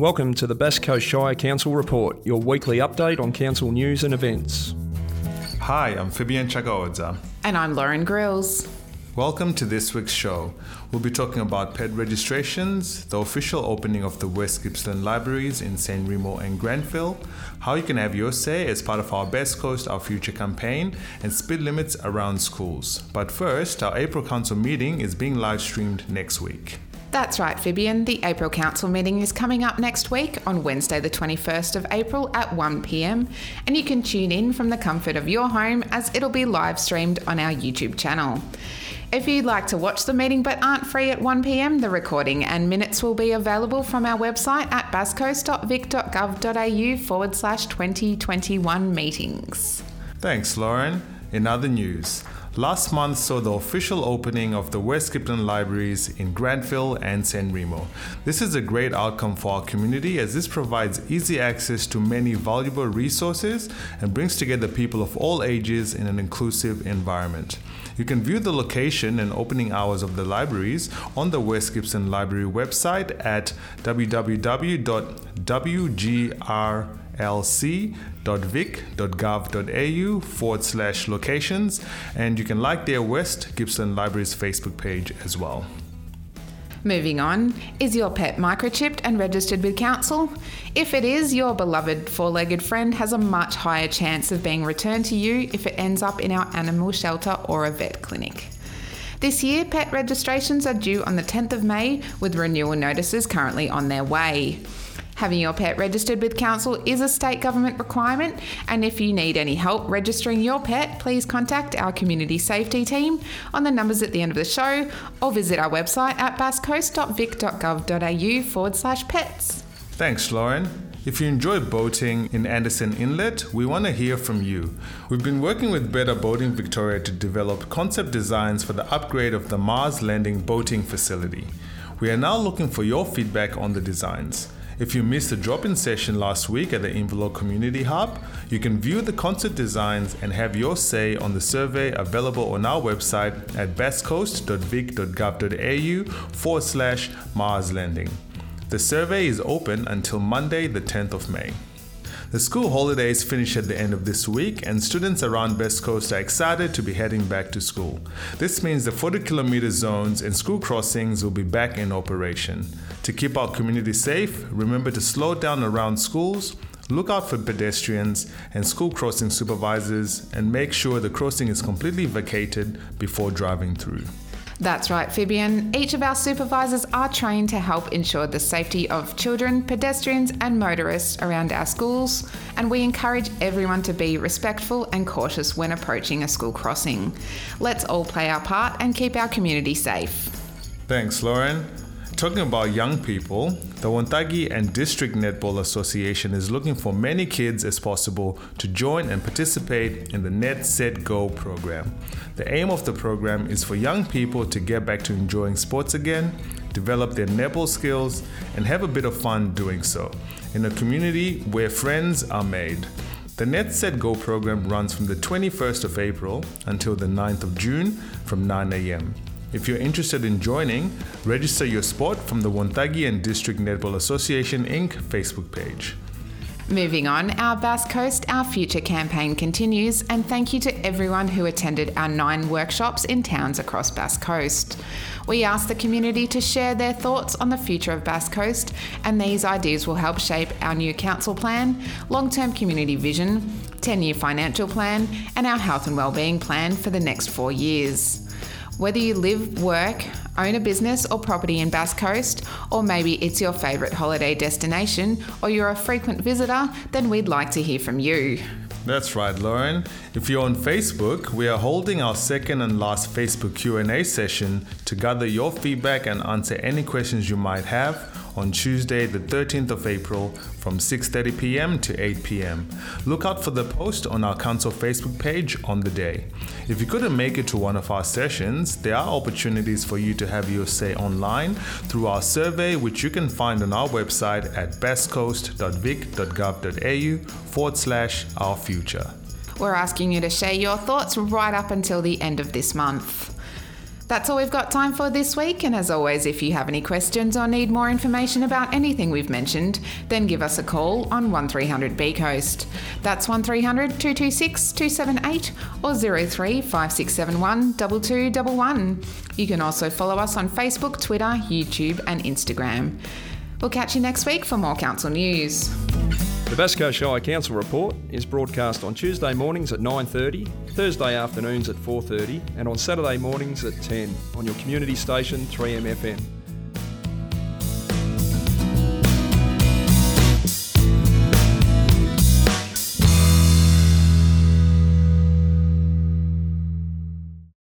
Welcome to the Bass Coast Shire Council Report, your weekly update on council news and events. Hi, I'm Fabian Chagaodza. And I'm Lauren Grills. Welcome to this week's show. We'll be talking about pet registrations, the official opening of the West Gippsland Libraries in San Remo and Grantville, how you can have your say as part of our Bass Coast Our Future campaign, and speed limits around schools. But first, our April Council meeting is being live streamed next week. That's right, Fabian. The April Council meeting is coming up next week on Wednesday, the 21st of April at 1pm, and you can tune in from the comfort of your home as it'll be live streamed on our YouTube channel. If you'd like to watch the meeting but aren't free at 1pm, the recording and minutes will be available from our website at basscoast.vic.gov.au forward slash 2021 meetings. Thanks, Lauren. In other news, last month saw the official opening of the West Gippsland Libraries in Grantville and San Remo. This is a great outcome for our community as this provides easy access to many valuable resources and brings together people of all ages in an inclusive environment. You can view the location and opening hours of the libraries on the West Gippsland Library website at www.wgrlc.vic.gov.au forward slash locations, and you can like their West Gippsland Library's Facebook page as well. Moving on, is your pet microchipped and registered with council? If it is, your beloved four legged friend has a much higher chance of being returned to you if it ends up in our animal shelter or a vet clinic. This year, pet registrations are due on the 10th of May, with renewal notices currently on their way. Having your pet registered with council is a state government requirement, and if you need any help registering your pet, please contact our community safety team on the numbers at the end of the show or visit our website at basscoast.vic.gov.au forward slash pets. Thanks, Lauren. If you enjoy boating in Anderson Inlet, we want to hear from you. We've been working with Better Boating Victoria to develop concept designs for the upgrade of the Mahers Landing boating facility. We are now looking for your feedback on the designs. If you missed the drop in session last week at the Inverloch Community Hub, you can view the concept designs and have your say on the survey available on our website at basscoast.vic.gov.au forward slash Mahers Landing. The survey is open until Monday, the 10th of May. The school holidays finish at the end of this week, and students around Bass Coast are excited to be heading back to school. This means the 40 kilometer zones and school crossings will be back in operation. To keep our community safe, remember to slow down around schools, look out for pedestrians and school crossing supervisors, and make sure the crossing is completely vacated before driving through. That's right, Fabian. Each of our supervisors are trained to help ensure the safety of children, pedestrians, and motorists around our schools, and we encourage everyone to be respectful and cautious when approaching a school crossing. Let's all play our part and keep our community safe. Thanks, Lauren. Talking about young people, the Wonthaggi and District Netball Association is looking for many kids as possible to join and participate in the Net Set Go program. The aim of the program is for young people to get back to enjoying sports again, develop their netball skills, and have a bit of fun doing so in a community where friends are made. The Net Set Go program runs from the 21st of April until the 9th of June from 9 a.m. If you're interested in joining, register your sport from the Wonthaggi and District Netball Association Inc. Facebook page. Moving on, our Bass Coast Our Future campaign continues, and thank you to everyone who attended our nine workshops in towns across Bass Coast. We asked the community to share their thoughts on the future of Bass Coast, and these ideas will help shape our new council plan, long term community vision, 10 year financial plan, and our health and wellbeing plan for the next four years. Whether you live, work, own a business or property in Bass Coast, or maybe it's your favourite holiday destination, or you're a frequent visitor, then we'd like to hear from you. That's right, Lauren. If you're on Facebook, we are holding our second and last Facebook Q&A session to gather your feedback and answer any questions you might have on Tuesday, the 13th of April from 6:30 p.m. to 8 p.m. Look out for the post on our council Facebook page on the day. If you couldn't make it to one of our sessions, there are opportunities for you to have your say online through our survey, which you can find on our website at basscoast.vic.gov.au forward slash our future. We're asking you to share your thoughts right up until the end of this month. That's all we've got time for this week, and as always, if you have any questions or need more information about anything we've mentioned, then give us a call on 1300 B Coast. That's 1300 226 278 or 03 5671 2211. You can also follow us on Facebook, Twitter, YouTube, and Instagram. We'll catch you next week for more council news. The Bass Coast Shire Council report is broadcast on Tuesday mornings at 9:30, Thursday afternoons at 4:30, and on Saturday mornings at 10 on your community station 3M FM.